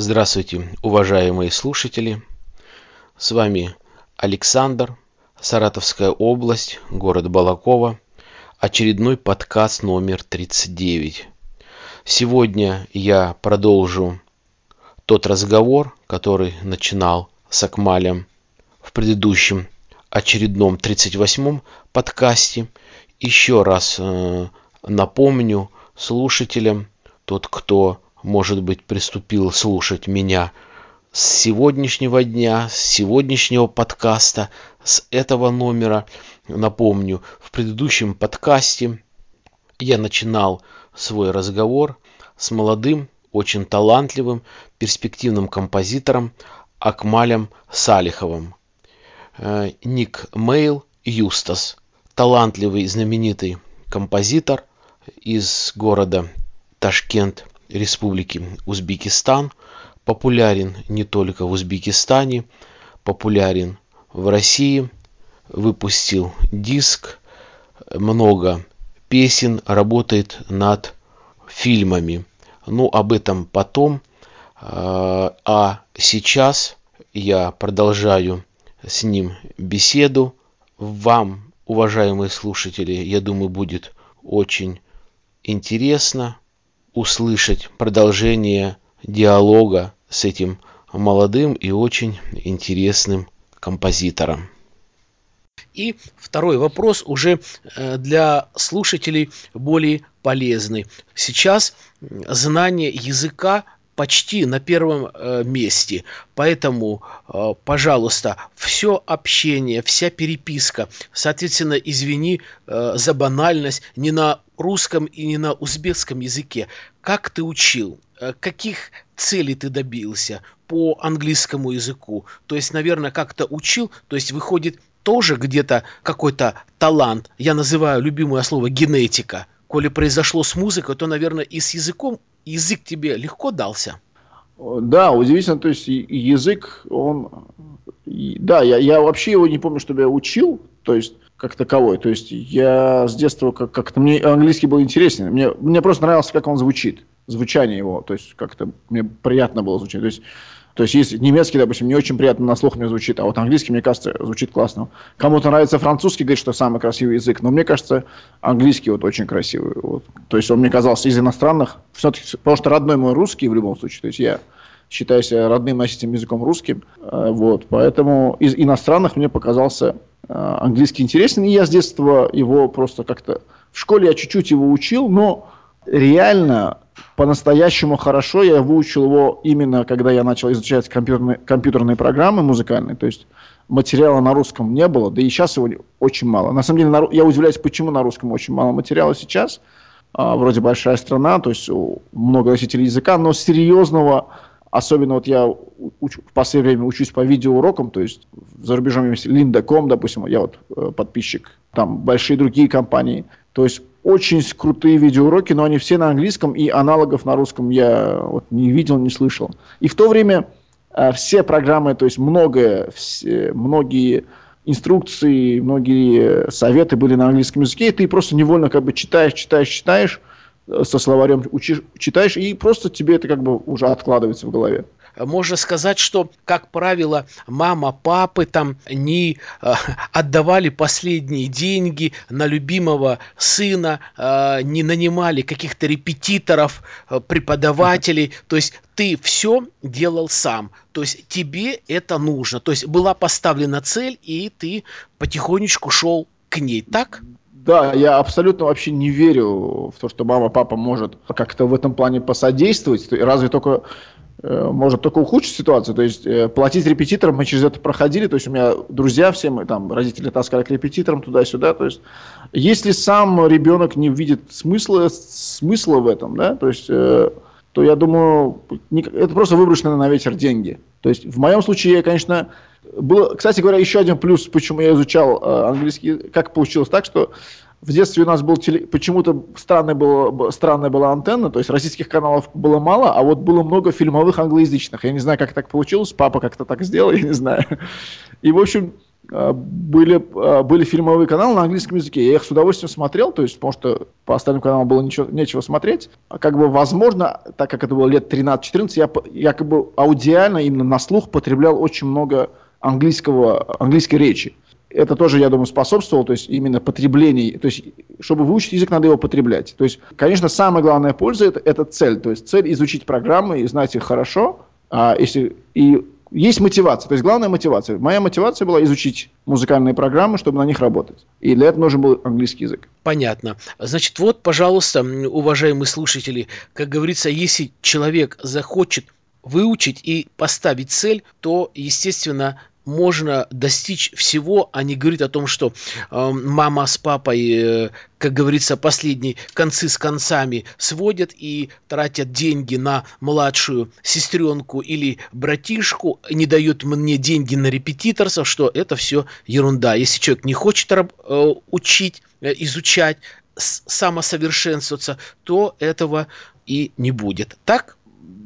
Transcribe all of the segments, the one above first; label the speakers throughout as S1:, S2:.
S1: Здравствуйте, уважаемые слушатели. С вами Александр, Саратовская область, город Балакова. Очередной подкаст номер 39. Сегодня я продолжу тот разговор, который начинал с Акмалем в предыдущем очередном 38-м подкасте. Еще раз э, напомню слушателям, тот, кто может быть, приступил слушать меня с сегодняшнего дня, с сегодняшнего подкаста, с этого номера. Напомню, в предыдущем подкасте я начинал свой разговор с молодым, очень талантливым, перспективным композитором Акмалем Салиховым. Э, ник Мейл Юстас. Талантливый, знаменитый композитор из города Ташкент – Республики Узбекистан, популярен не только в Узбекистане, популярен в России, выпустил диск, много песен, работает над фильмами. Ну, об этом потом. А, а сейчас я продолжаю с ним беседу. Вам, уважаемые слушатели, я думаю, будет очень интересно услышать продолжение диалога с этим молодым и очень интересным композитором.
S2: И второй вопрос уже э, для слушателей более полезный. Сейчас знание языка почти на первом э, месте. Поэтому, э, пожалуйста, все общение, вся переписка, соответственно, извини э, за банальность, не на русском и не на узбекском языке. Как ты учил? Каких целей ты добился по английскому языку? То есть, наверное, как-то учил, то есть выходит тоже где-то какой-то талант. Я называю любимое слово генетика. Коли произошло с музыкой, то, наверное, и с языком язык тебе легко дался?
S3: Да, удивительно, то есть язык, он, да, я, я вообще его не помню, чтобы я учил, то есть как таковой, то есть я с детства как- как-то, мне английский был интересен, мне, мне просто нравилось, как он звучит, звучание его, то есть как-то мне приятно было звучать, то есть то есть, есть немецкий, допустим, не очень приятно на слух мне звучит, а вот английский, мне кажется, звучит классно. Кому-то нравится французский, говорит, что самый красивый язык, но мне кажется, английский вот очень красивый. Вот. То есть, он мне казался из иностранных, все-таки, потому что родной мой русский в любом случае, то есть, я считаю себя родным носителем языком русским, э, вот, поэтому из иностранных мне показался э, английский интересен, и я с детства его просто как-то, в школе я чуть-чуть его учил, но реально по-настоящему хорошо я выучил его именно, когда я начал изучать компьютерные, компьютерные программы музыкальные, то есть материала на русском не было, да и сейчас его очень мало. На самом деле, на, я удивляюсь, почему на русском очень мало материала сейчас. А, вроде большая страна, то есть много носителей языка, но серьезного, особенно вот я уч, в последнее время учусь по видеоурокам, то есть за рубежом есть Linda.com, допустим, я вот э, подписчик, там большие другие компании, то есть очень крутые видеоуроки, но они все на английском, и аналогов на русском я вот не видел, не слышал. И в то время э, все программы, то есть многое, все, многие инструкции, многие советы были на английском языке, и ты просто невольно как бы читаешь, читаешь, читаешь, э, со словарем учишь, читаешь, и просто тебе это как бы уже откладывается в голове
S2: можно сказать, что, как правило, мама, папы там не э, отдавали последние деньги на любимого сына, э, не нанимали каких-то репетиторов, э, преподавателей. То есть ты все делал сам. То есть тебе это нужно. То есть была поставлена цель, и ты потихонечку шел к ней, так?
S3: Да, я абсолютно вообще не верю в то, что мама, папа может как-то в этом плане посодействовать. Разве только может только ухудшить ситуацию. То есть э, платить репетиторам мы через это проходили. То есть у меня друзья все мы там родители таскали к репетиторам туда-сюда. То есть если сам ребенок не видит смысла смысла в этом, да, то есть э, то я думаю это просто выброшенные на ветер деньги. То есть в моем случае я, конечно, было, кстати говоря, еще один плюс, почему я изучал английский, как получилось так, что в детстве у нас был теле... почему-то странная была, странная была антенна, то есть российских каналов было мало, а вот было много фильмовых англоязычных. Я не знаю, как так получилось, папа как-то так сделал, я не знаю. И, в общем, э, были, э, были фильмовые каналы на английском языке. Я их с удовольствием смотрел, то есть, потому что по остальным каналам было ничего, нечего смотреть. А как бы, возможно, так как это было лет 13-14, я, я как бы аудиально, именно на слух потреблял очень много английского, английской речи. Это тоже, я думаю, способствовало, то есть именно потреблению, то есть чтобы выучить язык, надо его потреблять. То есть, конечно, самая главная польза это, это цель, то есть цель изучить программы и знать их хорошо, а если и есть мотивация, то есть главная мотивация. Моя мотивация была изучить музыкальные программы, чтобы на них работать. И для этого нужен был английский язык.
S2: Понятно. Значит, вот, пожалуйста, уважаемые слушатели, как говорится, если человек захочет выучить и поставить цель, то, естественно, можно достичь всего, а не говорить о том, что э, мама с папой, э, как говорится, последние концы с концами сводят и тратят деньги на младшую сестренку или братишку, не дают мне деньги на репетиторцев, что это все ерунда. Если человек не хочет э, учить, э, изучать, самосовершенствоваться, то этого и не будет. Так?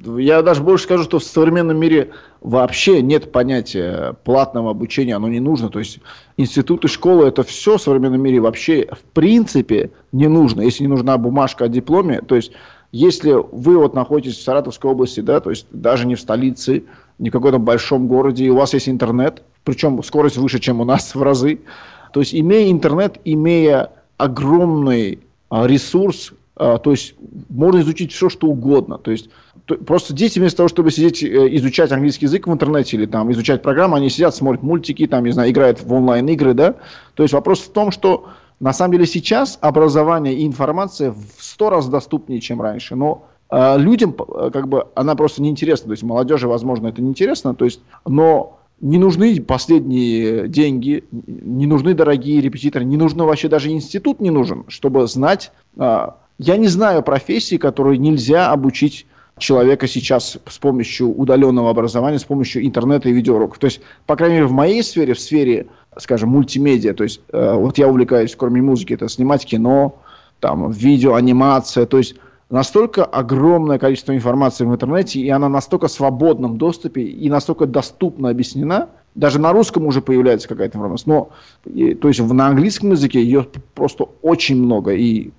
S3: Я даже больше скажу, что в современном мире вообще нет понятия платного обучения, оно не нужно. То есть институты, школы, это все в современном мире вообще в принципе не нужно. Если не нужна бумажка о дипломе, то есть если вы вот находитесь в Саратовской области, да, то есть даже не в столице, не в каком-то большом городе, и у вас есть интернет, причем скорость выше, чем у нас в разы, то есть имея интернет, имея огромный а, ресурс, то есть можно изучить все, что угодно. То есть то, просто дети вместо того, чтобы сидеть, э, изучать английский язык в интернете или там изучать программу, они сидят, смотрят мультики, там, не знаю, играют в онлайн-игры, да. То есть вопрос в том, что на самом деле сейчас образование и информация в сто раз доступнее, чем раньше. Но э, людям э, как бы она просто неинтересна. То есть молодежи, возможно, это неинтересно. То есть, но не нужны последние деньги, не нужны дорогие репетиторы, не нужно вообще даже институт не нужен, чтобы знать. Э, я не знаю профессии, которые нельзя обучить человека сейчас с помощью удаленного образования, с помощью интернета и видеоуроков. То есть, по крайней мере, в моей сфере, в сфере, скажем, мультимедиа, то есть, э, вот я увлекаюсь, кроме музыки, это снимать кино, там, видео, анимация, то есть, настолько огромное количество информации в интернете, и она настолько в свободном доступе и настолько доступно объяснена, даже на русском уже появляется какая-то информация, но, и, то есть, на английском языке ее просто очень много, и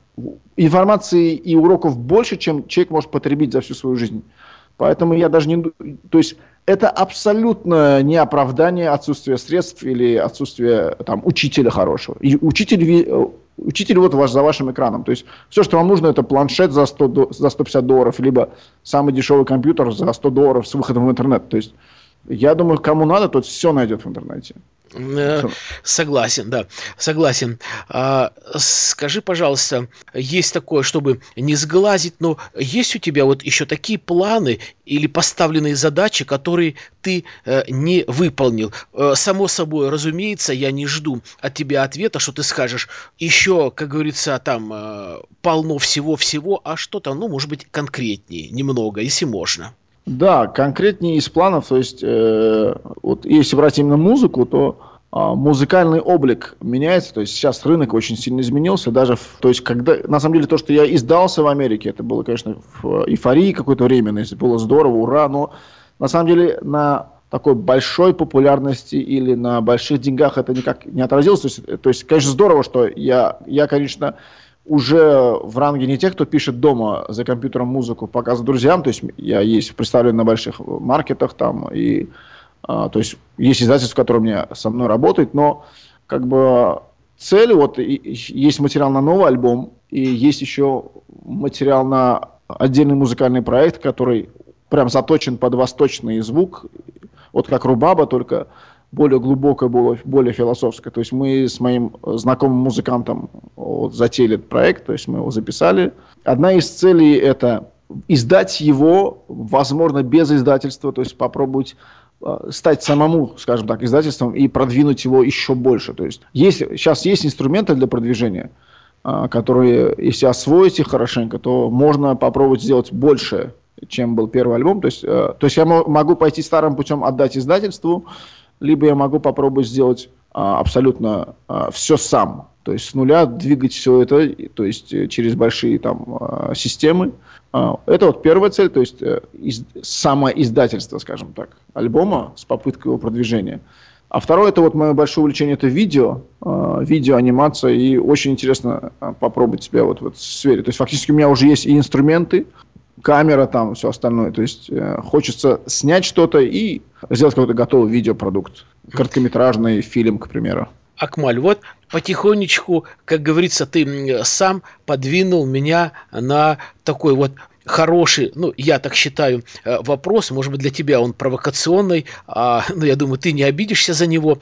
S3: информации и уроков больше, чем человек может потребить за всю свою жизнь. Поэтому я даже не... То есть это абсолютно не оправдание отсутствия средств или отсутствия там, учителя хорошего. И учитель, учитель вот ваш, за вашим экраном. То есть все, что вам нужно, это планшет за, 100, за 150 долларов, либо самый дешевый компьютер за 100 долларов с выходом в интернет. То есть я думаю, кому надо, тот все найдет в интернете.
S2: Э, согласен, да, согласен. А, скажи, пожалуйста, есть такое, чтобы не сглазить, но есть у тебя вот еще такие планы или поставленные задачи, которые ты э, не выполнил? Э, само собой, разумеется, я не жду от тебя ответа, что ты скажешь еще, как говорится, там э, полно всего-всего, а что-то, ну, может быть, конкретнее, немного, если можно.
S3: Да, конкретнее из планов, то есть, э, вот если брать именно музыку, то э, музыкальный облик меняется, то есть сейчас рынок очень сильно изменился, даже, в, то есть когда, на самом деле то, что я издался в Америке, это было, конечно, в эйфории какое-то время, если было здорово, ура, но на самом деле на такой большой популярности или на больших деньгах это никак не отразилось, то есть, то есть конечно, здорово, что я, я, конечно, уже в ранге не тех, кто пишет дома за компьютером музыку, показывает друзьям, то есть я есть представлен на больших маркетах там, и а, то есть есть издательство, которое мне со мной работает, но как бы цель, вот и, есть материал на новый альбом, и есть еще материал на отдельный музыкальный проект, который прям заточен под восточный звук, вот как Рубаба, только более глубокое, более, более философское. То есть мы с моим знакомым музыкантом вот, затеяли этот проект, то есть мы его записали. Одна из целей это издать его, возможно, без издательства, то есть попробовать э, стать самому, скажем так, издательством и продвинуть его еще больше. То есть, есть сейчас есть инструменты для продвижения, э, которые, если освоить их хорошенько, то можно попробовать сделать больше, чем был первый альбом. То есть, э, то есть я могу пойти старым путем отдать издательству, либо я могу попробовать сделать а, абсолютно а, все сам, то есть с нуля двигать все это, то есть э, через большие там а, системы. Это вот первая цель, то есть э, из, самоиздательство, скажем так, альбома с попыткой его продвижения. А второе, это вот мое большое увлечение, это видео, видео, анимация, и очень интересно попробовать себя вот в этой сфере. То есть фактически у меня уже есть и инструменты, камера там, все остальное. То есть э, хочется снять что-то и сделать какой-то готовый видеопродукт. Короткометражный фильм, к примеру.
S2: Акмаль, вот потихонечку, как говорится, ты сам подвинул меня на такой вот хороший, ну, я так считаю, э, вопрос, может быть, для тебя он провокационный, а, ну, я думаю, ты не обидишься за него.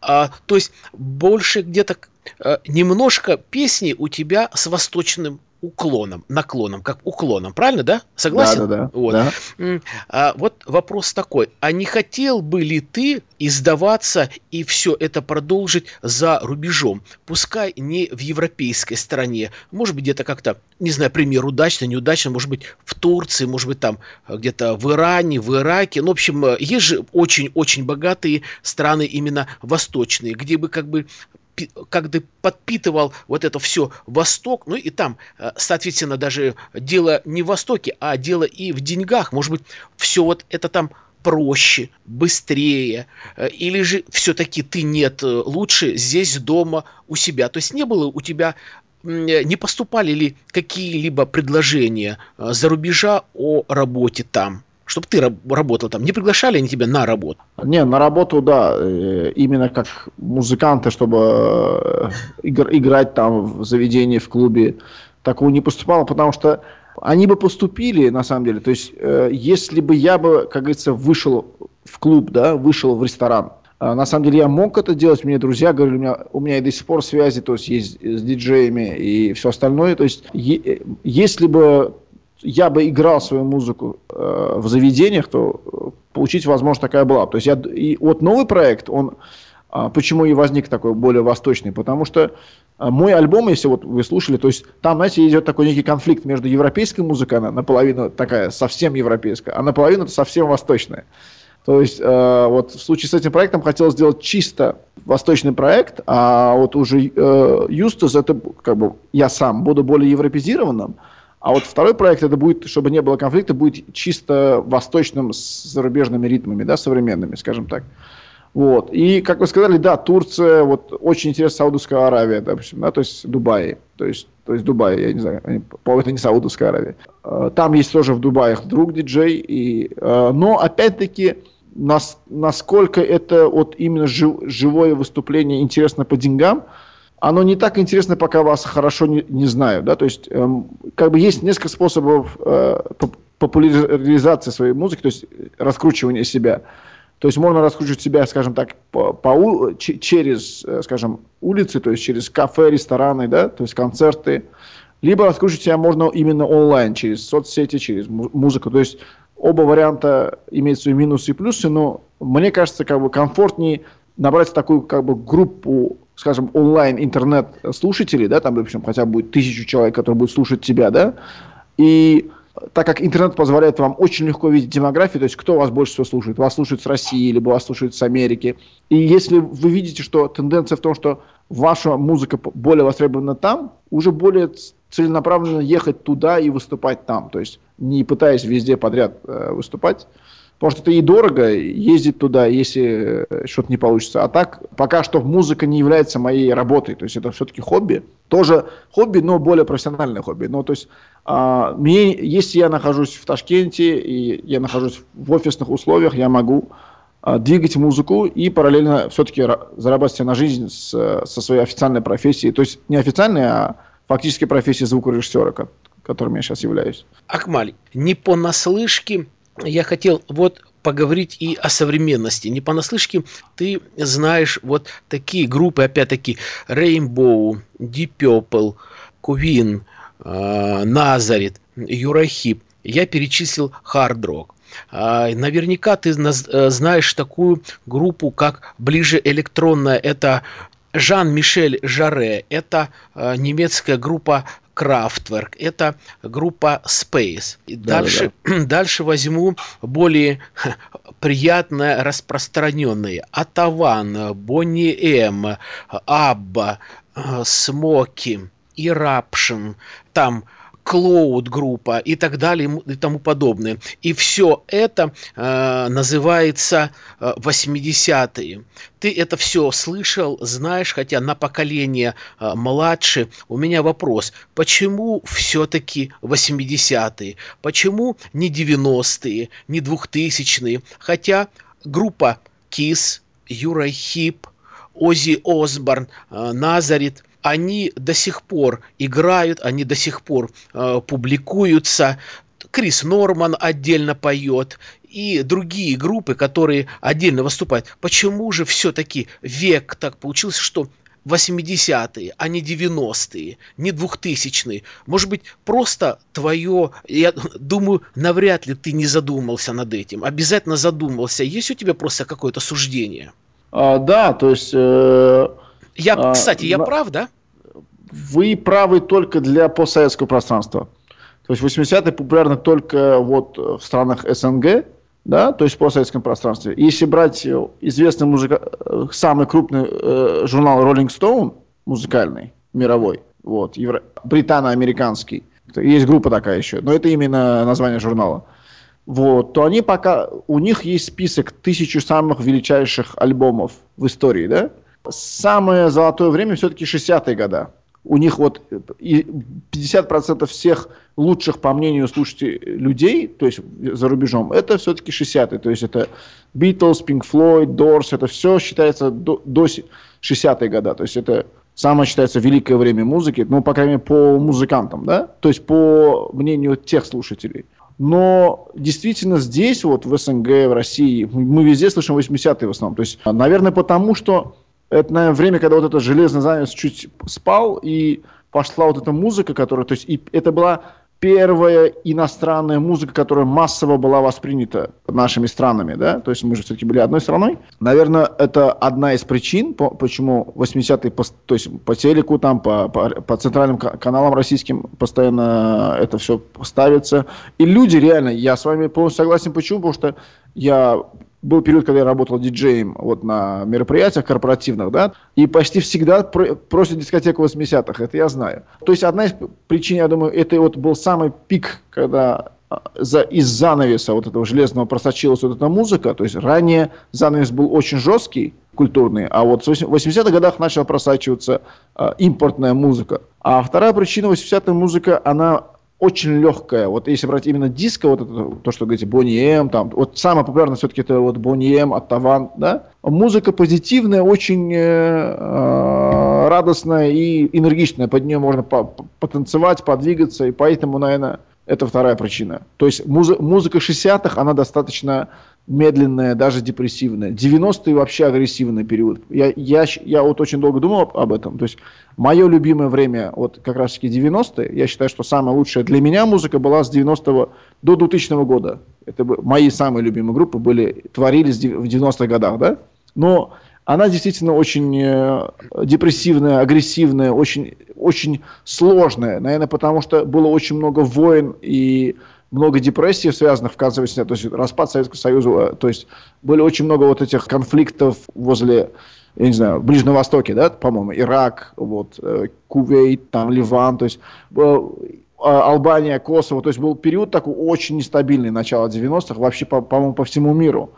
S2: А, то есть больше где-то э, немножко песни у тебя с восточным уклоном, наклоном, как уклоном, правильно, да? Согласен?
S3: Да, да, да.
S2: Вот.
S3: да.
S2: А, вот вопрос такой, а не хотел бы ли ты издаваться и все это продолжить за рубежом? Пускай не в европейской стране, может быть, где-то как-то, не знаю, пример удачно, неудачно, может быть, в Турции, может быть, там где-то в Иране, в Ираке. Ну, в общем, есть же очень-очень богатые страны именно восточные, где бы как бы как бы подпитывал вот это все Восток, ну и там, э, соответственно, даже дело не в Востоке, а дело и в деньгах. Может быть, все вот это там проще, быстрее, э, или же все-таки ты нет, э, лучше здесь дома у себя. То есть не было у тебя не поступали ли какие-либо предложения за рубежа о работе там? Чтобы ты работал там. Не приглашали они тебя на работу?
S3: Не, на работу, да. Э, именно как музыканты, чтобы э, играть там в заведении, в клубе. Такого не поступало, потому что они бы поступили, на самом деле. То есть, э, если бы я бы, как говорится, вышел в клуб, да, вышел в ресторан, на самом деле я мог это делать, мне друзья говорили, у меня, у меня и до сих пор связи, то есть есть с диджеями и все остальное. То есть, е- если бы я бы играл свою музыку э, в заведениях, то э, получить возможность такая была. То есть я, и вот новый проект, он э, почему и возник такой более восточный, потому что э, мой альбом, если вот вы слушали, то есть там, знаете, идет такой некий конфликт между европейской музыкой, она наполовину такая совсем европейская, а наполовину совсем восточная. То есть э, вот в случае с этим проектом хотел сделать чисто восточный проект, а вот уже э, Юстас это как бы я сам буду более европезированным, а вот второй проект, это будет, чтобы не было конфликта, будет чисто восточным с зарубежными ритмами, да, современными, скажем так. Вот. И, как вы сказали, да, Турция, вот очень интересно Саудовская Аравия, допустим, да, то есть Дубай, то есть, то есть Дубай, я не знаю, по-моему, это не Саудовская Аравия. Э, там есть тоже в Дубае друг диджей, и, э, но опять-таки, нас, насколько это вот именно жив, живое выступление интересно по деньгам, оно не так интересно, пока вас хорошо не, не знают. Да? То есть, эм, как бы есть несколько способов э, популяризации своей музыки, то есть раскручивания себя. То есть можно раскручивать себя, скажем так, по, по, через, э, скажем, улицы, то есть через кафе, рестораны, да, то есть концерты. Либо раскручивать себя можно именно онлайн, через соцсети, через музыку. То есть оба варианта имеют свои минусы и плюсы, но мне кажется, как бы комфортнее набрать такую как бы группу скажем, онлайн интернет слушателей, да, там, допустим, хотя бы будет тысячу человек, которые будут слушать тебя, да, и так как интернет позволяет вам очень легко видеть демографию, то есть кто вас больше всего слушает, вас слушают с России, либо вас слушают с Америки, и если вы видите, что тенденция в том, что ваша музыка более востребована там, уже более целенаправленно ехать туда и выступать там, то есть не пытаясь везде подряд э, выступать, Потому что это и дорого ездить туда, если э, что-то не получится. А так, пока что музыка не является моей работой. То есть это все-таки хобби. Тоже хобби, но более профессиональное хобби. Ну, то есть, а, мне, если я нахожусь в Ташкенте и я нахожусь в офисных условиях, я могу а, двигать музыку и параллельно все-таки зарабатывать на жизнь с, со своей официальной профессией. То есть не официальной, а фактически профессии звукорежиссера, которым я сейчас являюсь.
S2: Акмаль, не понаслышке я хотел вот поговорить и о современности. Не понаслышке ты знаешь вот такие группы, опять-таки, Rainbow, Deep Purple, Queen, Назарет, Юрахип. Я перечислил Rock. Наверняка ты э, знаешь такую группу, как «Ближе электронная». Это Жан-Мишель Жаре. Это э, немецкая группа Kraftwerk, это группа Space. И да, дальше, да, да. дальше возьму более приятно распространенные. Атаван, Бонни М, Абба, Смоки, Eruption, там Клоуд группа и так далее и тому подобное. И все это э, называется э, 80-е. Ты это все слышал, знаешь, хотя на поколение э, младше. У меня вопрос, почему все-таки 80-е? Почему не 90-е, не 2000-е? Хотя группа Kiss, Юра Хип, Ози Осборн, э, Назарит, они до сих пор играют, они до сих пор э, публикуются. Крис Норман отдельно поет и другие группы, которые отдельно выступают. Почему же все-таки век так получился, что 80-е, а не 90-е, не 2000-е. Может быть, просто твое, я думаю, навряд ли ты не задумался над этим. Обязательно задумался. Есть у тебя просто какое-то суждение?
S3: А, да, то есть... Э,
S2: я, а, кстати, я на... прав, да?
S3: Вы правы только для постсоветского пространства. То есть 80-е популярны только вот в странах СНГ, да, то есть в постсоветском пространстве. Если брать известный музыка, самый крупный э, журнал Rolling Stone, музыкальный, мировой, вот, евро... британо-американский, есть группа такая еще, но это именно название журнала, вот, то они пока, у них есть список тысячи самых величайших альбомов в истории, да, самое золотое время все-таки 60-е годы у них вот 50% всех лучших, по мнению слушателей, людей, то есть за рубежом, это все-таки 60-е. То есть это Beatles, Pink Floyd, Doors, это все считается до, до 60-е года. То есть это самое считается великое время музыки, ну, по крайней мере, по музыкантам, да, то есть по мнению тех слушателей. Но действительно здесь, вот в СНГ, в России, мы везде слышим 80-е в основном. То есть, наверное, потому что это, наверное, время, когда вот этот железный занавес чуть спал, и пошла вот эта музыка, которая, то есть, и это была первая иностранная музыка, которая массово была воспринята нашими странами, да, то есть мы же все-таки были одной страной. Наверное, это одна из причин, по, почему 80-е, то есть по телеку, там, по, по, по центральным каналам российским постоянно это все ставится. И люди реально, я с вами полностью согласен, почему, потому что я был период, когда я работал диджеем вот на мероприятиях корпоративных, да, и почти всегда про- просят дискотеку 80-х, это я знаю. То есть одна из причин, я думаю, это вот был самый пик, когда а, за, из занавеса вот этого железного просочилась вот эта музыка, то есть ранее занавес был очень жесткий, культурный, а вот в 80-х годах начала просачиваться э, импортная музыка. А вторая причина 80-я музыка, она очень легкая. Вот если брать именно диско, вот это, то, что говорите, Бонни М, там, вот самое популярное все-таки это вот Бонни М, Оттаван, да? Музыка позитивная, очень э, э, радостная и энергичная. Под нее можно по потанцевать, подвигаться, и поэтому, наверное, это вторая причина. То есть музы музыка 60-х, она достаточно медленная, даже депрессивная. 90-е вообще агрессивный период. Я, я, я вот очень долго думал об, об этом. То есть мое любимое время, вот как раз таки 90-е, я считаю, что самая лучшая для меня музыка была с 90 до 2000 года. Это мои самые любимые группы были, творились в 90-х годах, да? Но она действительно очень э, депрессивная, агрессивная, очень, очень сложная. Наверное, потому что было очень много войн и много депрессий, связанных в конце 80 то есть распад Советского Союза, э, то есть были очень много вот этих конфликтов возле, я не знаю, Ближнего Востоке, да, по-моему, Ирак, вот, э, Кувейт, там, Ливан, то есть э, Албания, Косово, то есть был период такой очень нестабильный, начало 90-х, вообще, по- по-моему, по всему миру.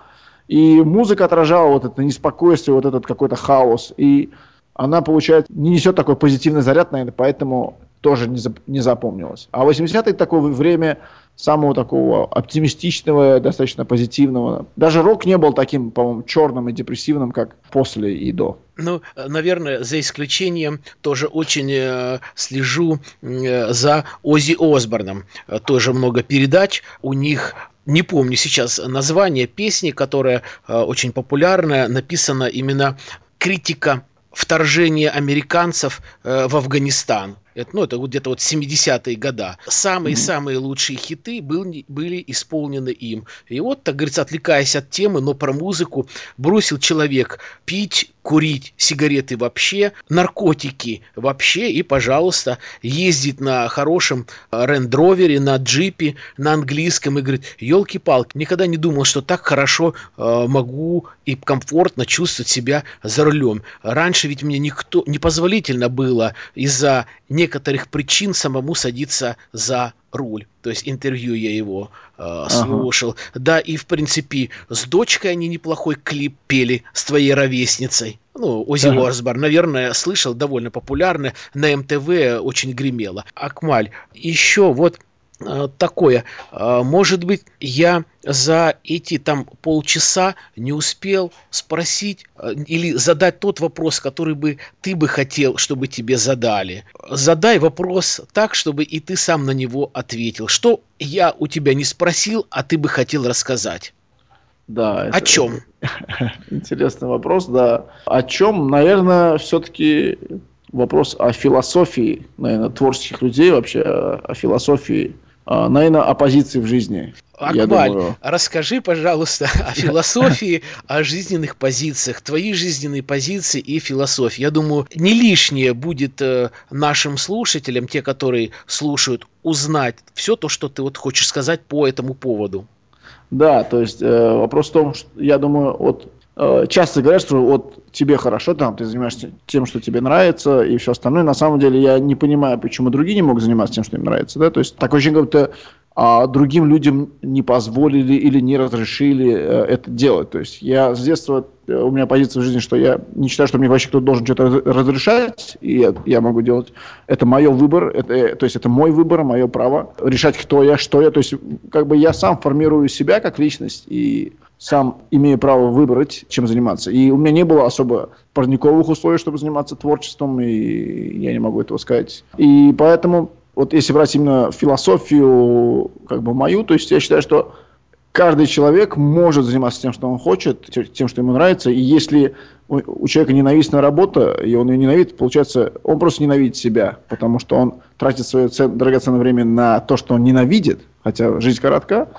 S3: И музыка отражала вот это неспокойствие, вот этот какой-то хаос, и она, получает, не несет такой позитивный заряд, наверное, поэтому тоже не, зап- не запомнилось. А 80-е такое время самого такого оптимистичного, достаточно позитивного. Даже рок не был таким, по-моему, черным и депрессивным, как после и до.
S2: Ну, наверное, за исключением тоже очень э, слежу э, за Ози Осборном. Тоже много передач у них не помню сейчас название песни, которая э, очень популярная, написана именно критика вторжения американцев э, в Афганистан. Это, ну, это где-то вот 70-е года. Самые-самые лучшие хиты были, были исполнены им. И вот, так говорится, отвлекаясь от темы, но про музыку, бросил человек пить, курить сигареты вообще, наркотики вообще, и, пожалуйста, ездит на хорошем рендровере, на джипе, на английском, и говорит, елки-палки, никогда не думал, что так хорошо э, могу и комфортно чувствовать себя за рулем. Раньше ведь мне никто, непозволительно было из-за некоторых причин самому садиться за руль. То есть интервью я его э, слушал. Ага. Да, и в принципе с дочкой они неплохой клип пели с твоей ровесницей. Ну, Ози ага. Осборн, наверное, слышал, довольно популярно, на МТВ очень гремело. Акмаль, еще вот такое. Э, может быть, я за эти там полчаса не успел спросить э, или задать тот вопрос, который бы ты бы хотел, чтобы тебе задали. Задай вопрос так, чтобы и ты сам на него ответил. Что я у тебя не спросил, а ты бы хотел рассказать?
S3: Да.
S2: О чем?
S3: Интересный вопрос, да. О чем, наверное, все-таки вопрос о философии, наверное, творческих людей, вообще о философии а, наверное, оппозиции в жизни.
S2: Акмаль, расскажи, пожалуйста, о философии, о жизненных позициях, твои жизненные позиции и философии. Я думаю, не лишнее будет э, нашим слушателям, те, которые слушают, узнать все то, что ты вот хочешь сказать по этому поводу.
S3: Да, то есть э, вопрос в том, что я думаю, вот часто говорят, что вот тебе хорошо, там ты занимаешься тем, что тебе нравится, и все остальное. На самом деле я не понимаю, почему другие не могут заниматься тем, что им нравится. Да? То есть такое ощущение, как будто а другим людям не позволили или не разрешили э, это делать. То есть я с детства, э, у меня позиция в жизни, что я не считаю, что мне вообще кто-то должен что-то разрешать, и я, я могу делать. Это мое выбор, это, то есть это мой выбор, мое право решать, кто я, что я. То есть как бы я сам формирую себя как личность, и сам имею право выбрать, чем заниматься. И у меня не было особо парниковых условий, чтобы заниматься творчеством, и я не могу этого сказать. И поэтому, вот если брать именно философию, как бы мою, то есть я считаю, что каждый человек может заниматься тем, что он хочет, тем, что ему нравится. И если у человека ненавистная работа, и он ее ненавидит, получается, он просто ненавидит себя, потому что он тратит свое драгоценное время на то, что он ненавидит, хотя жизнь коротка,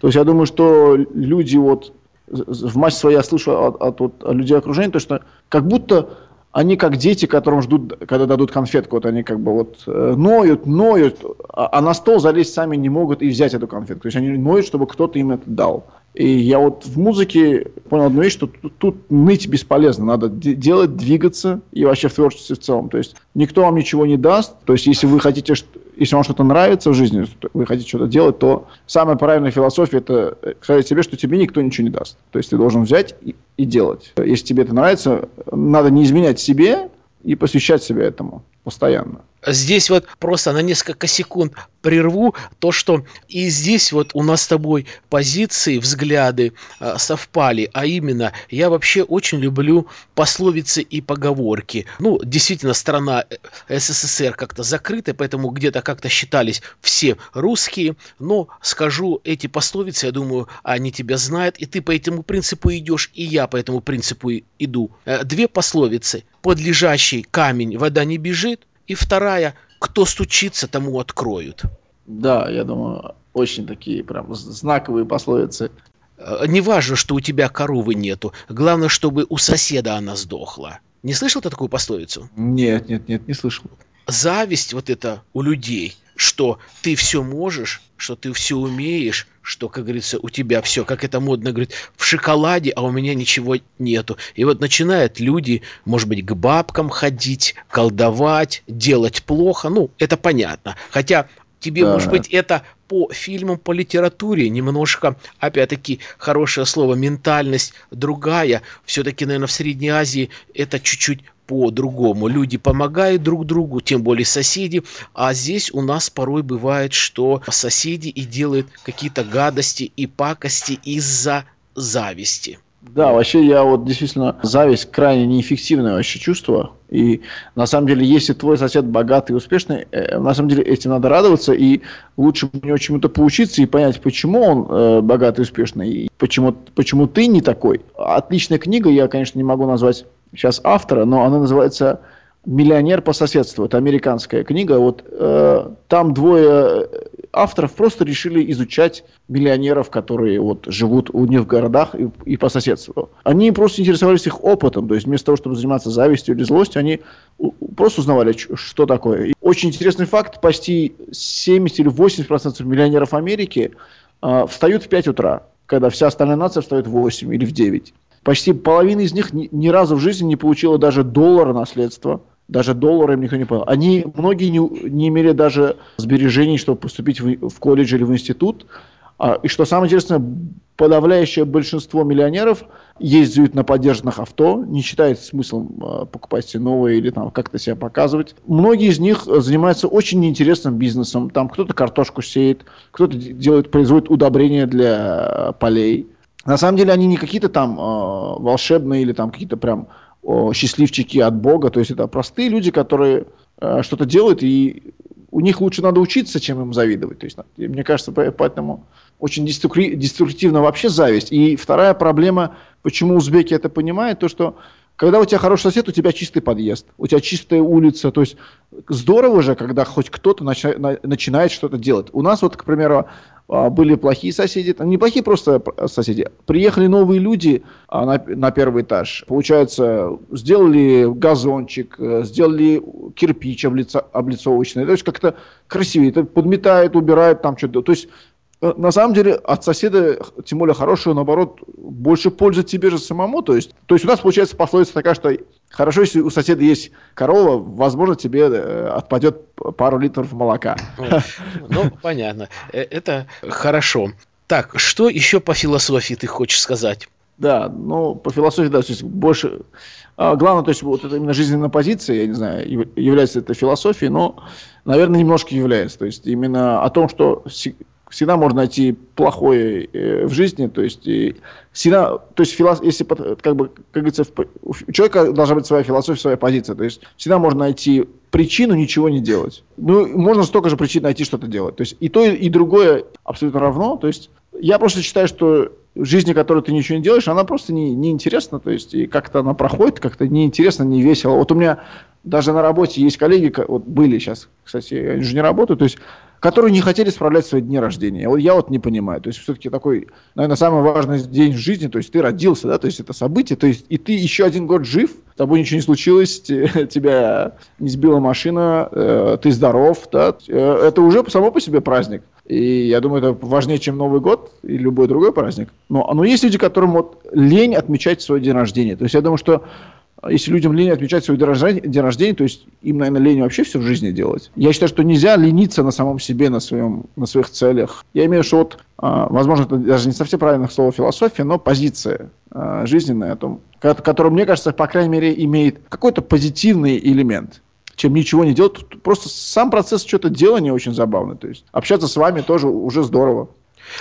S3: то есть я думаю, что люди вот в массе своей я слышу от, от, от людей окружения, то что как будто они как дети, которым ждут, когда дадут конфетку, вот они как бы вот э, ноют, ноют, а, а на стол залезть сами не могут и взять эту конфетку. То есть они ноют, чтобы кто-то им это дал. И я вот в музыке понял одну вещь, что тут, тут ныть бесполезно, надо делать, двигаться и вообще в творчестве в целом. То есть никто вам ничего не даст. То есть если вы хотите, если вам что-то нравится в жизни, вы хотите что-то делать, то самая правильная философия это сказать себе, что тебе никто ничего не даст. То есть ты должен взять и, и делать. Если тебе это нравится, надо не изменять себе и посвящать себя этому постоянно.
S2: Здесь вот просто на несколько секунд прерву то, что и здесь вот у нас с тобой позиции, взгляды э, совпали, а именно я вообще очень люблю пословицы и поговорки. Ну, действительно, страна э, СССР как-то закрыта, поэтому где-то как-то считались все русские, но скажу эти пословицы, я думаю, они тебя знают, и ты по этому принципу идешь, и я по этому принципу иду. Э, две пословицы. Под лежащий камень вода не бежит, и вторая, кто стучится, тому откроют.
S3: Да, я думаю, очень такие прям знаковые пословицы.
S2: Э, не важно, что у тебя коровы нету. Главное, чтобы у соседа она сдохла. Не слышал ты такую пословицу?
S3: Нет, нет, нет, не слышал.
S2: Зависть вот это у людей, что ты все можешь, что ты все умеешь, что, как говорится, у тебя все, как это модно говорить, в шоколаде, а у меня ничего нету. И вот начинают люди, может быть, к бабкам ходить, колдовать, делать плохо. Ну, это понятно. Хотя тебе, да. может быть, это по фильмам, по литературе немножко, опять-таки, хорошее слово, ментальность другая. Все-таки, наверное, в Средней Азии это чуть-чуть по-другому. Люди помогают друг другу, тем более соседи. А здесь у нас порой бывает, что соседи и делают какие-то гадости и пакости из-за зависти.
S3: Да, вообще я вот действительно зависть крайне неэффективное вообще чувство. И на самом деле, если твой сосед богатый и успешный, э, на самом деле этим надо радоваться. И лучше у него чему-то поучиться и понять, почему он э, богатый и успешный, и почему, почему ты не такой. Отличная книга, я, конечно, не могу назвать сейчас автора, но она называется «Миллионер по соседству». Это американская книга. Вот э, там двое авторов просто решили изучать миллионеров, которые вот живут у них в городах и, и по соседству. Они просто интересовались их опытом, то есть вместо того, чтобы заниматься завистью или злостью, они просто узнавали, что такое. И очень интересный факт, почти 70 или 80% миллионеров Америки э, встают в 5 утра, когда вся остальная нация встает в 8 или в 9. Почти половина из них ни, ни разу в жизни не получила даже доллара наследства. Даже доллара им никто не понял. Они, многие не, не имели даже сбережений, чтобы поступить в, в колледж или в институт. А, и что самое интересное, подавляющее большинство миллионеров ездят на поддержанных авто, не считает смыслом э, покупать себе новые или там как-то себя показывать. Многие из них занимаются очень неинтересным бизнесом. Там кто-то картошку сеет, кто-то делает, производит удобрения для полей. На самом деле они не какие-то там э, волшебные или там какие-то прям э, счастливчики от Бога. То есть это простые люди, которые э, что-то делают, и у них лучше надо учиться, чем им завидовать. То есть, мне кажется, поэтому очень деструктивна вообще зависть. И вторая проблема, почему узбеки это понимают, то что когда у тебя хороший сосед, у тебя чистый подъезд, у тебя чистая улица. То есть здорово же, когда хоть кто-то начи- начинает что-то делать. У нас вот, к примеру, были плохие соседи, там неплохие просто соседи. Приехали новые люди а, на, на первый этаж. Получается, сделали газончик, э, сделали кирпич облицо, облицовочный. То есть как-то красивее. Это подметают, убирают там что-то. То есть на самом деле от соседа, тем более хорошего, наоборот, больше пользы тебе же самому. То есть, то есть у нас получается пословица такая, что хорошо, если у соседа есть корова, возможно, тебе э, отпадет пару литров молока.
S2: Ну, понятно. Э, это хорошо. Так, что еще по философии ты хочешь сказать?
S3: Да, ну, по философии, да, то есть больше... А, главное, то есть вот это именно жизненная позиция, я не знаю, является это философией, но, наверное, немножко является. То есть именно о том, что всегда можно найти плохое э, в жизни, то есть и всегда, то есть филос, если как бы как говорится, у человека должна быть своя философия, своя позиция, то есть всегда можно найти причину ничего не делать. Ну, можно столько же причин найти что-то делать. То есть и то, и другое абсолютно равно. То есть я просто считаю, что жизни, которой ты ничего не делаешь, она просто не, не интересна, то есть и как-то она проходит, как-то неинтересно, не весело. Вот у меня даже на работе есть коллеги, вот были сейчас, кстати, они же не работают, то есть которые не хотели справлять свои дни рождения. Вот я вот не понимаю. То есть все-таки такой, наверное, самый важный день в жизни, то есть ты родился, да, то есть это событие, то есть и ты еще один год жив, с тобой ничего не случилось, тебя не сбила машина, э, ты здоров, да, э, это уже само по себе праздник. И я думаю, это важнее, чем Новый год и любой другой праздник. Но, но есть люди, которым вот лень отмечать свой день рождения. То есть я думаю, что если людям лень отмечать свой день рождения, то есть им, наверное, лень вообще все в жизни делать. Я считаю, что нельзя лениться на самом себе, на, своем, на своих целях. Я имею в виду, что вот, а, возможно, это даже не совсем правильное слово философия, но позиция а, жизненная о том, которая, мне кажется, по крайней мере, имеет какой-то позитивный элемент чем ничего не делать. Просто сам процесс что-то делания очень забавный. То есть общаться с вами тоже уже здорово.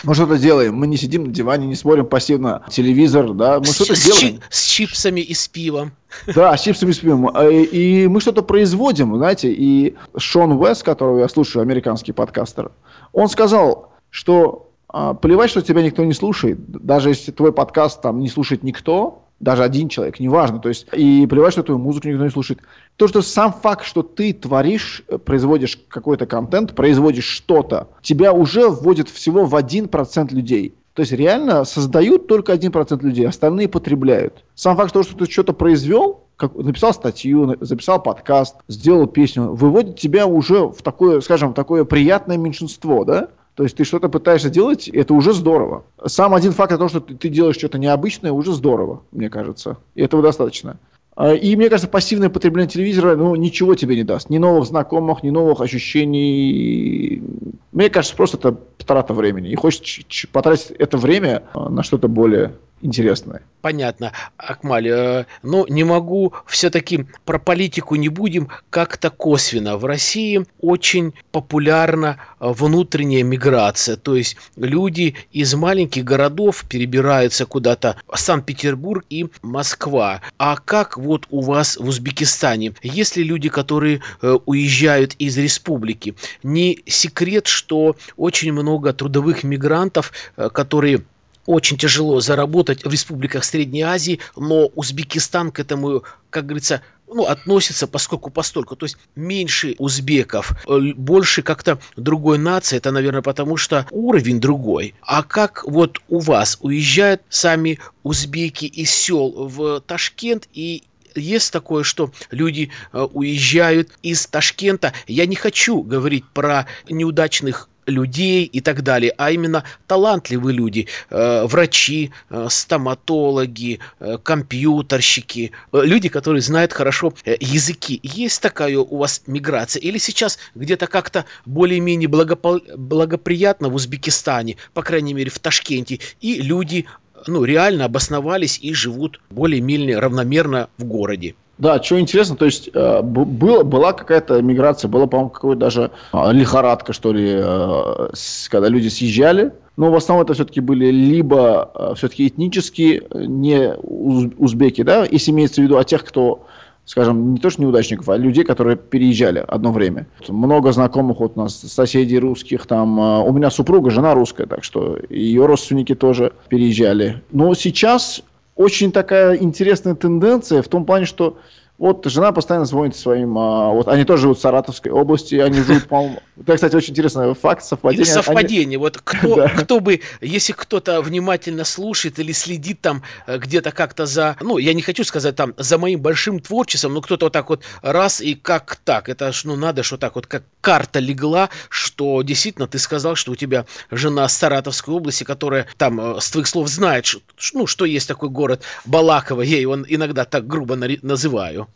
S3: Мы что-то делаем, мы не сидим на диване, не смотрим пассивно телевизор, да, мы что-то делаем.
S2: с чипсами и с пивом.
S3: Да, с чипсами и с пивом. А, и мы что-то производим, знаете, и Шон Уэс, которого я слушаю, американский подкастер, он сказал, что а, плевать, что тебя никто не слушает, даже если твой подкаст там не слушает никто, даже один человек, неважно, то есть, и плевать, что твою музыку никто не слушает. То, что сам факт, что ты творишь, э, производишь какой-то контент, производишь что-то, тебя уже вводит всего в 1% людей. То есть реально создают только 1% людей, остальные потребляют. Сам факт того, что ты что-то произвел, как, написал статью, записал подкаст, сделал песню, выводит тебя уже в такое, скажем, такое приятное меньшинство, да? То есть ты что-то пытаешься делать, это уже здорово. Сам один факт о том, что ты делаешь что-то необычное, уже здорово, мне кажется. И этого достаточно. А, и мне кажется, пассивное потребление телевизора, ну, ничего тебе не даст. Ни новых знакомых, ни новых ощущений. Мне кажется, просто это трата времени. И хочется потратить это время а, на что-то более интересное.
S2: Понятно, Акмаль. Э, но не могу, все-таки про политику не будем, как-то косвенно. В России очень популярна э, внутренняя миграция, то есть люди из маленьких городов перебираются куда-то Санкт-Петербург и Москва. А как вот у вас в Узбекистане? Есть ли люди, которые э, уезжают из республики? Не секрет, что очень много трудовых мигрантов, которые очень тяжело заработать в республиках Средней Азии, но Узбекистан к этому, как говорится, ну, относится поскольку постольку. То есть меньше узбеков, э, больше как-то другой нации. Это, наверное, потому что уровень другой. А как вот у вас уезжают сами узбеки из сел в Ташкент и есть такое, что люди э, уезжают из Ташкента. Я не хочу говорить про неудачных людей и так далее, а именно талантливые люди, э, врачи, э, стоматологи, э, компьютерщики, люди, которые знают хорошо языки. Есть такая у вас миграция? Или сейчас где-то как-то более-менее благопол... благоприятно в Узбекистане, по крайней мере в Ташкенте, и люди ну, реально обосновались и живут более-менее равномерно в городе?
S3: Да, что интересно, то есть э, было, была какая-то миграция, была, по-моему, какая-то даже э, лихорадка, что ли, э, с, когда люди съезжали. Но в основном это все-таки были либо э, все-таки этнические, э, не уз, узбеки, да, если имеется в виду о тех, кто, скажем, не то что неудачников, а людей, которые переезжали одно время. Много знакомых вот у нас, соседей русских, там, э, у меня супруга, жена русская, так что ее родственники тоже переезжали. Но сейчас очень такая интересная тенденция в том плане, что вот жена постоянно звонит своим, а, вот они тоже живут в Саратовской области, они живут, по-моему, это, кстати, очень интересный факт, совпадение.
S2: Совпадение, они... вот кто, да. кто бы, если кто-то внимательно слушает или следит там э, где-то как-то за, ну, я не хочу сказать там за моим большим творчеством, но кто-то вот так вот раз и как так, это ж, ну, надо, что так вот как карта легла, что действительно ты сказал, что у тебя жена с Саратовской области, которая там э, с твоих слов знает, ну, что есть такой город Балаково, я его иногда так грубо называю.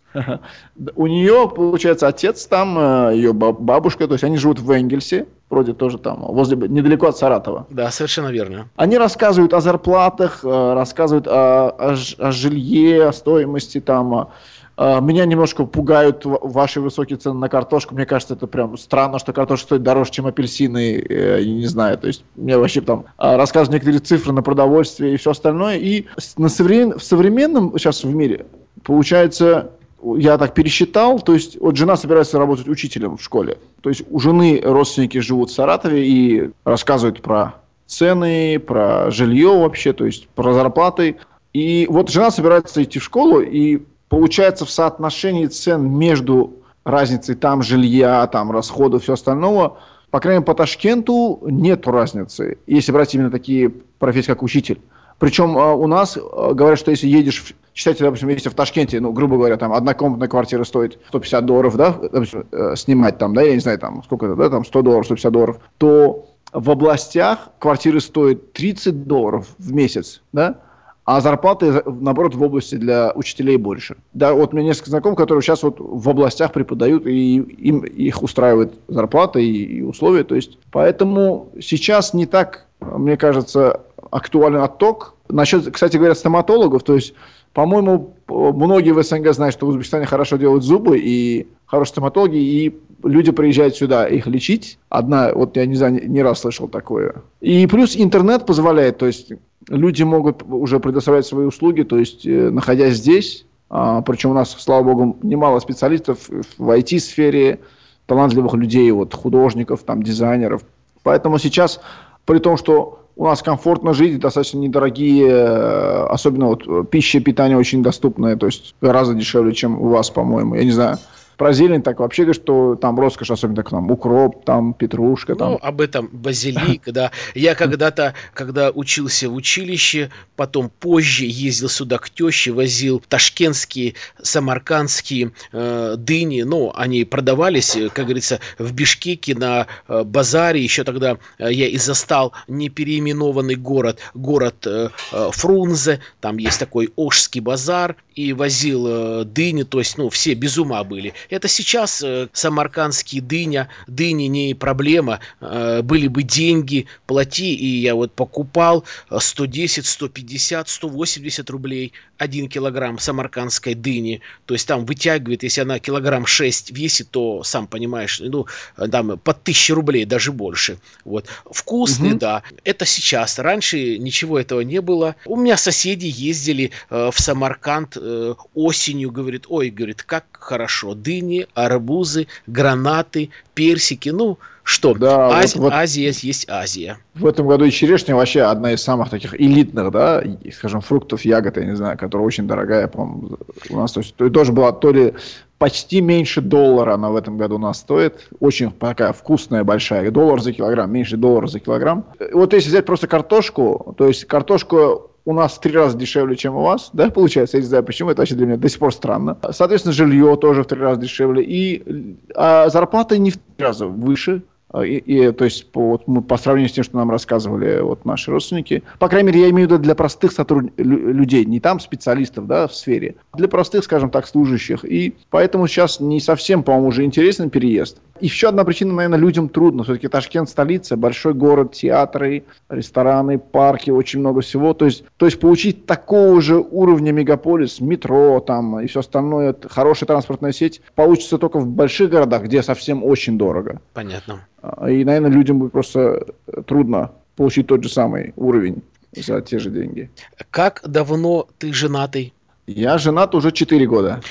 S3: У нее, получается, отец там, э, ее бабушка, то есть они живут в Энгельсе, вроде тоже там, возле, недалеко от Саратова.
S2: Да, совершенно верно.
S3: Они рассказывают о зарплатах, э, рассказывают о, о, о жилье, о стоимости там, э, меня немножко пугают ваши высокие цены на картошку. Мне кажется, это прям странно, что картошка стоит дороже, чем апельсины. Я не знаю. То есть мне вообще там рассказывают некоторые цифры на продовольствие и все остальное. И на современ... в современном сейчас в мире получается я так пересчитал, то есть вот жена собирается работать учителем в школе. То есть у жены родственники живут в Саратове и рассказывают про цены, про жилье вообще, то есть про зарплаты. И вот жена собирается идти в школу, и получается в соотношении цен между разницей там жилья, там расходов, все остального, по крайней мере, по Ташкенту нет разницы, если брать именно такие профессии, как учитель. Причем а, у нас а, говорят, что если едешь, считайте, допустим, если в Ташкенте, ну, грубо говоря, там однокомнатная квартира стоит 150 долларов, да, допустим, э, снимать там, да, я не знаю, там, сколько это, да, там 100 долларов, 150 долларов, то в областях квартиры стоят 30 долларов в месяц, да, а зарплаты, наоборот, в области для учителей больше. Да, вот у меня несколько знакомых, которые сейчас вот в областях преподают, и им их устраивает зарплата и, и условия. То есть, поэтому сейчас не так, мне кажется, актуален отток. Насчет, кстати говоря, стоматологов, то есть, по-моему, многие в СНГ знают, что в Узбекистане хорошо делают зубы и хорошие стоматологи, и люди приезжают сюда их лечить. Одна, вот я не знаю, не раз слышал такое. И плюс интернет позволяет, то есть люди могут уже предоставлять свои услуги, то есть э, находясь здесь, а, причем у нас, слава богу, немало специалистов в IT-сфере, талантливых людей, вот художников, там дизайнеров. Поэтому сейчас, при том, что у нас комфортно жить, достаточно недорогие, э, особенно вот пища, питание очень доступное, то есть гораздо дешевле, чем у вас, по-моему. Я не знаю, про зелень так вообще говорят, что там роскошь, особенно так там укроп, там петрушка. Там.
S2: Ну, об этом базилик, да. Я когда-то, когда учился в училище, потом позже ездил сюда к теще, возил ташкентские, самаркандские э, дыни. Ну, они продавались, э, как говорится, в Бишкеке на э, базаре. Еще тогда э, я и застал непереименованный город, город э, э, Фрунзе. Там есть такой Ошский базар. И возил э, дыни, то есть, ну, все без ума были. Это сейчас э, самаркандские дыня, дыни не проблема. Э, были бы деньги, плати, и я вот покупал 110, 150, 180 рублей один килограмм самаркандской дыни. То есть там вытягивает, если она килограмм 6 весит, то сам понимаешь, ну, там по 1000 рублей, даже больше. Вот. Вкусный, угу. да. Это сейчас. Раньше ничего этого не было. У меня соседи ездили э, в Самарканд э, осенью, говорит, ой, говорит, как хорошо, дыни арбузы, гранаты, персики. Ну, что, да, Ази... вот, Азия есть Азия.
S3: В этом году и черешня вообще одна из самых таких элитных, да, скажем, фруктов, ягод, я не знаю, которая очень дорогая, по-моему, у нас то есть, тоже была то ли почти меньше доллара она в этом году у нас стоит. Очень такая вкусная, большая. Доллар за килограмм, меньше доллара за килограмм. Вот если взять просто картошку, то есть картошку у нас в три раза дешевле, чем у вас, да, получается, я не знаю почему, это вообще для меня до сих пор странно. Соответственно, жилье тоже в три раза дешевле, и а зарплата не в три раза выше, и, и, то есть по, вот, мы, по сравнению с тем, что нам рассказывали вот, наши родственники, по крайней мере, я имею в виду для простых сотруд... людей, не там специалистов да, в сфере, для простых, скажем так, служащих. И поэтому сейчас не совсем, по-моему, уже интересен переезд. И еще одна причина, наверное, людям трудно. Все-таки Ташкент столица, большой город, театры, рестораны, парки, очень много всего. То есть, то есть получить такого же уровня мегаполис, метро там и все остальное, хорошая транспортная сеть, получится только в больших городах, где совсем очень дорого.
S2: Понятно.
S3: А, и, наверное, людям будет просто трудно получить тот же самый уровень за те же деньги.
S2: Как давно ты женатый?
S3: Я женат уже 4 года.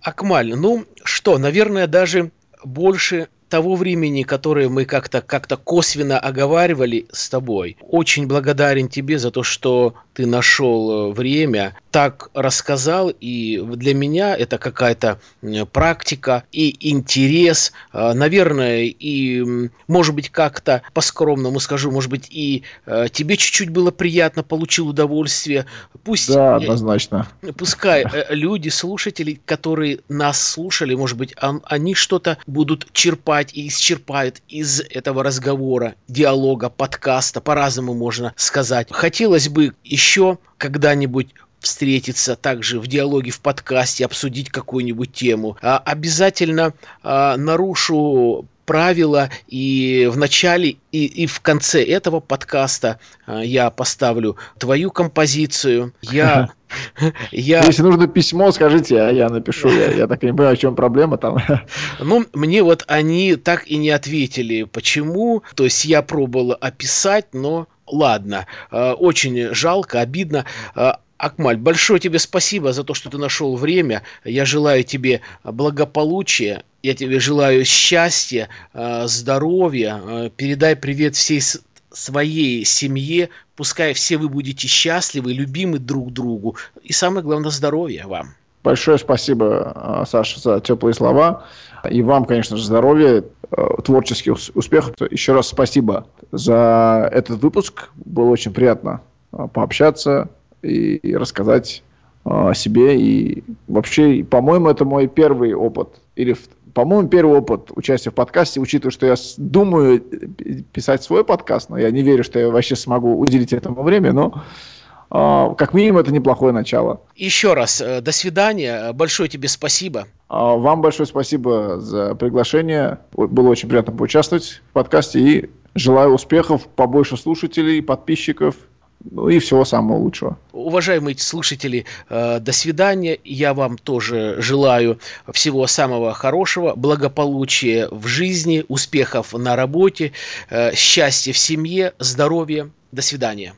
S2: Акмаль, ну что, наверное, даже больше того времени, которое мы как-то как косвенно оговаривали с тобой. Очень благодарен тебе за то, что ты нашел э, время, так рассказал, и для меня это какая-то практика и интерес, э, наверное, и, может быть, как-то по-скромному скажу, может быть, и э, тебе чуть-чуть было приятно, получил удовольствие. Пусть,
S3: да, однозначно.
S2: Пускай люди, слушатели, которые нас слушали, может быть, они что-то будут черпать черпать и исчерпают из этого разговора, диалога, подкаста, по-разному можно сказать. Хотелось бы еще когда-нибудь встретиться также в диалоге в подкасте, обсудить какую-нибудь тему. А, обязательно а, нарушу правила, и в начале и, и в конце этого подкаста а, я поставлю твою композицию. Я,
S3: я... Если нужно письмо, скажите, а я напишу. Я, я так и не понимаю, в чем проблема там.
S2: Ну, мне вот они так и не ответили, почему. То есть я пробовал описать, но ладно. Очень жалко, обидно. Акмаль, большое тебе спасибо за то, что ты нашел время. Я желаю тебе благополучия я тебе желаю счастья, э, здоровья. Э, передай привет всей своей семье. Пускай все вы будете счастливы, любимы друг другу. И самое главное, здоровья вам.
S3: Большое спасибо, э, Саша, за теплые слова. И вам, конечно же, здоровья, творческих успехов. Еще раз спасибо за этот выпуск. Было очень приятно пообщаться и рассказать о себе. И вообще, по-моему, это мой первый опыт. Или по-моему, первый опыт участия в подкасте, учитывая, что я думаю писать свой подкаст, но я не верю, что я вообще смогу уделить этому время, но Uh, как минимум, это неплохое начало.
S2: Еще раз, э, до свидания. Большое тебе спасибо.
S3: Uh, вам большое спасибо за приглашение. Было очень приятно поучаствовать в подкасте. И желаю успехов, побольше слушателей, подписчиков ну и всего самого лучшего.
S2: Уважаемые слушатели, э, до свидания. Я вам тоже желаю всего самого хорошего, благополучия в жизни, успехов на работе, э, счастья в семье, здоровья. До свидания.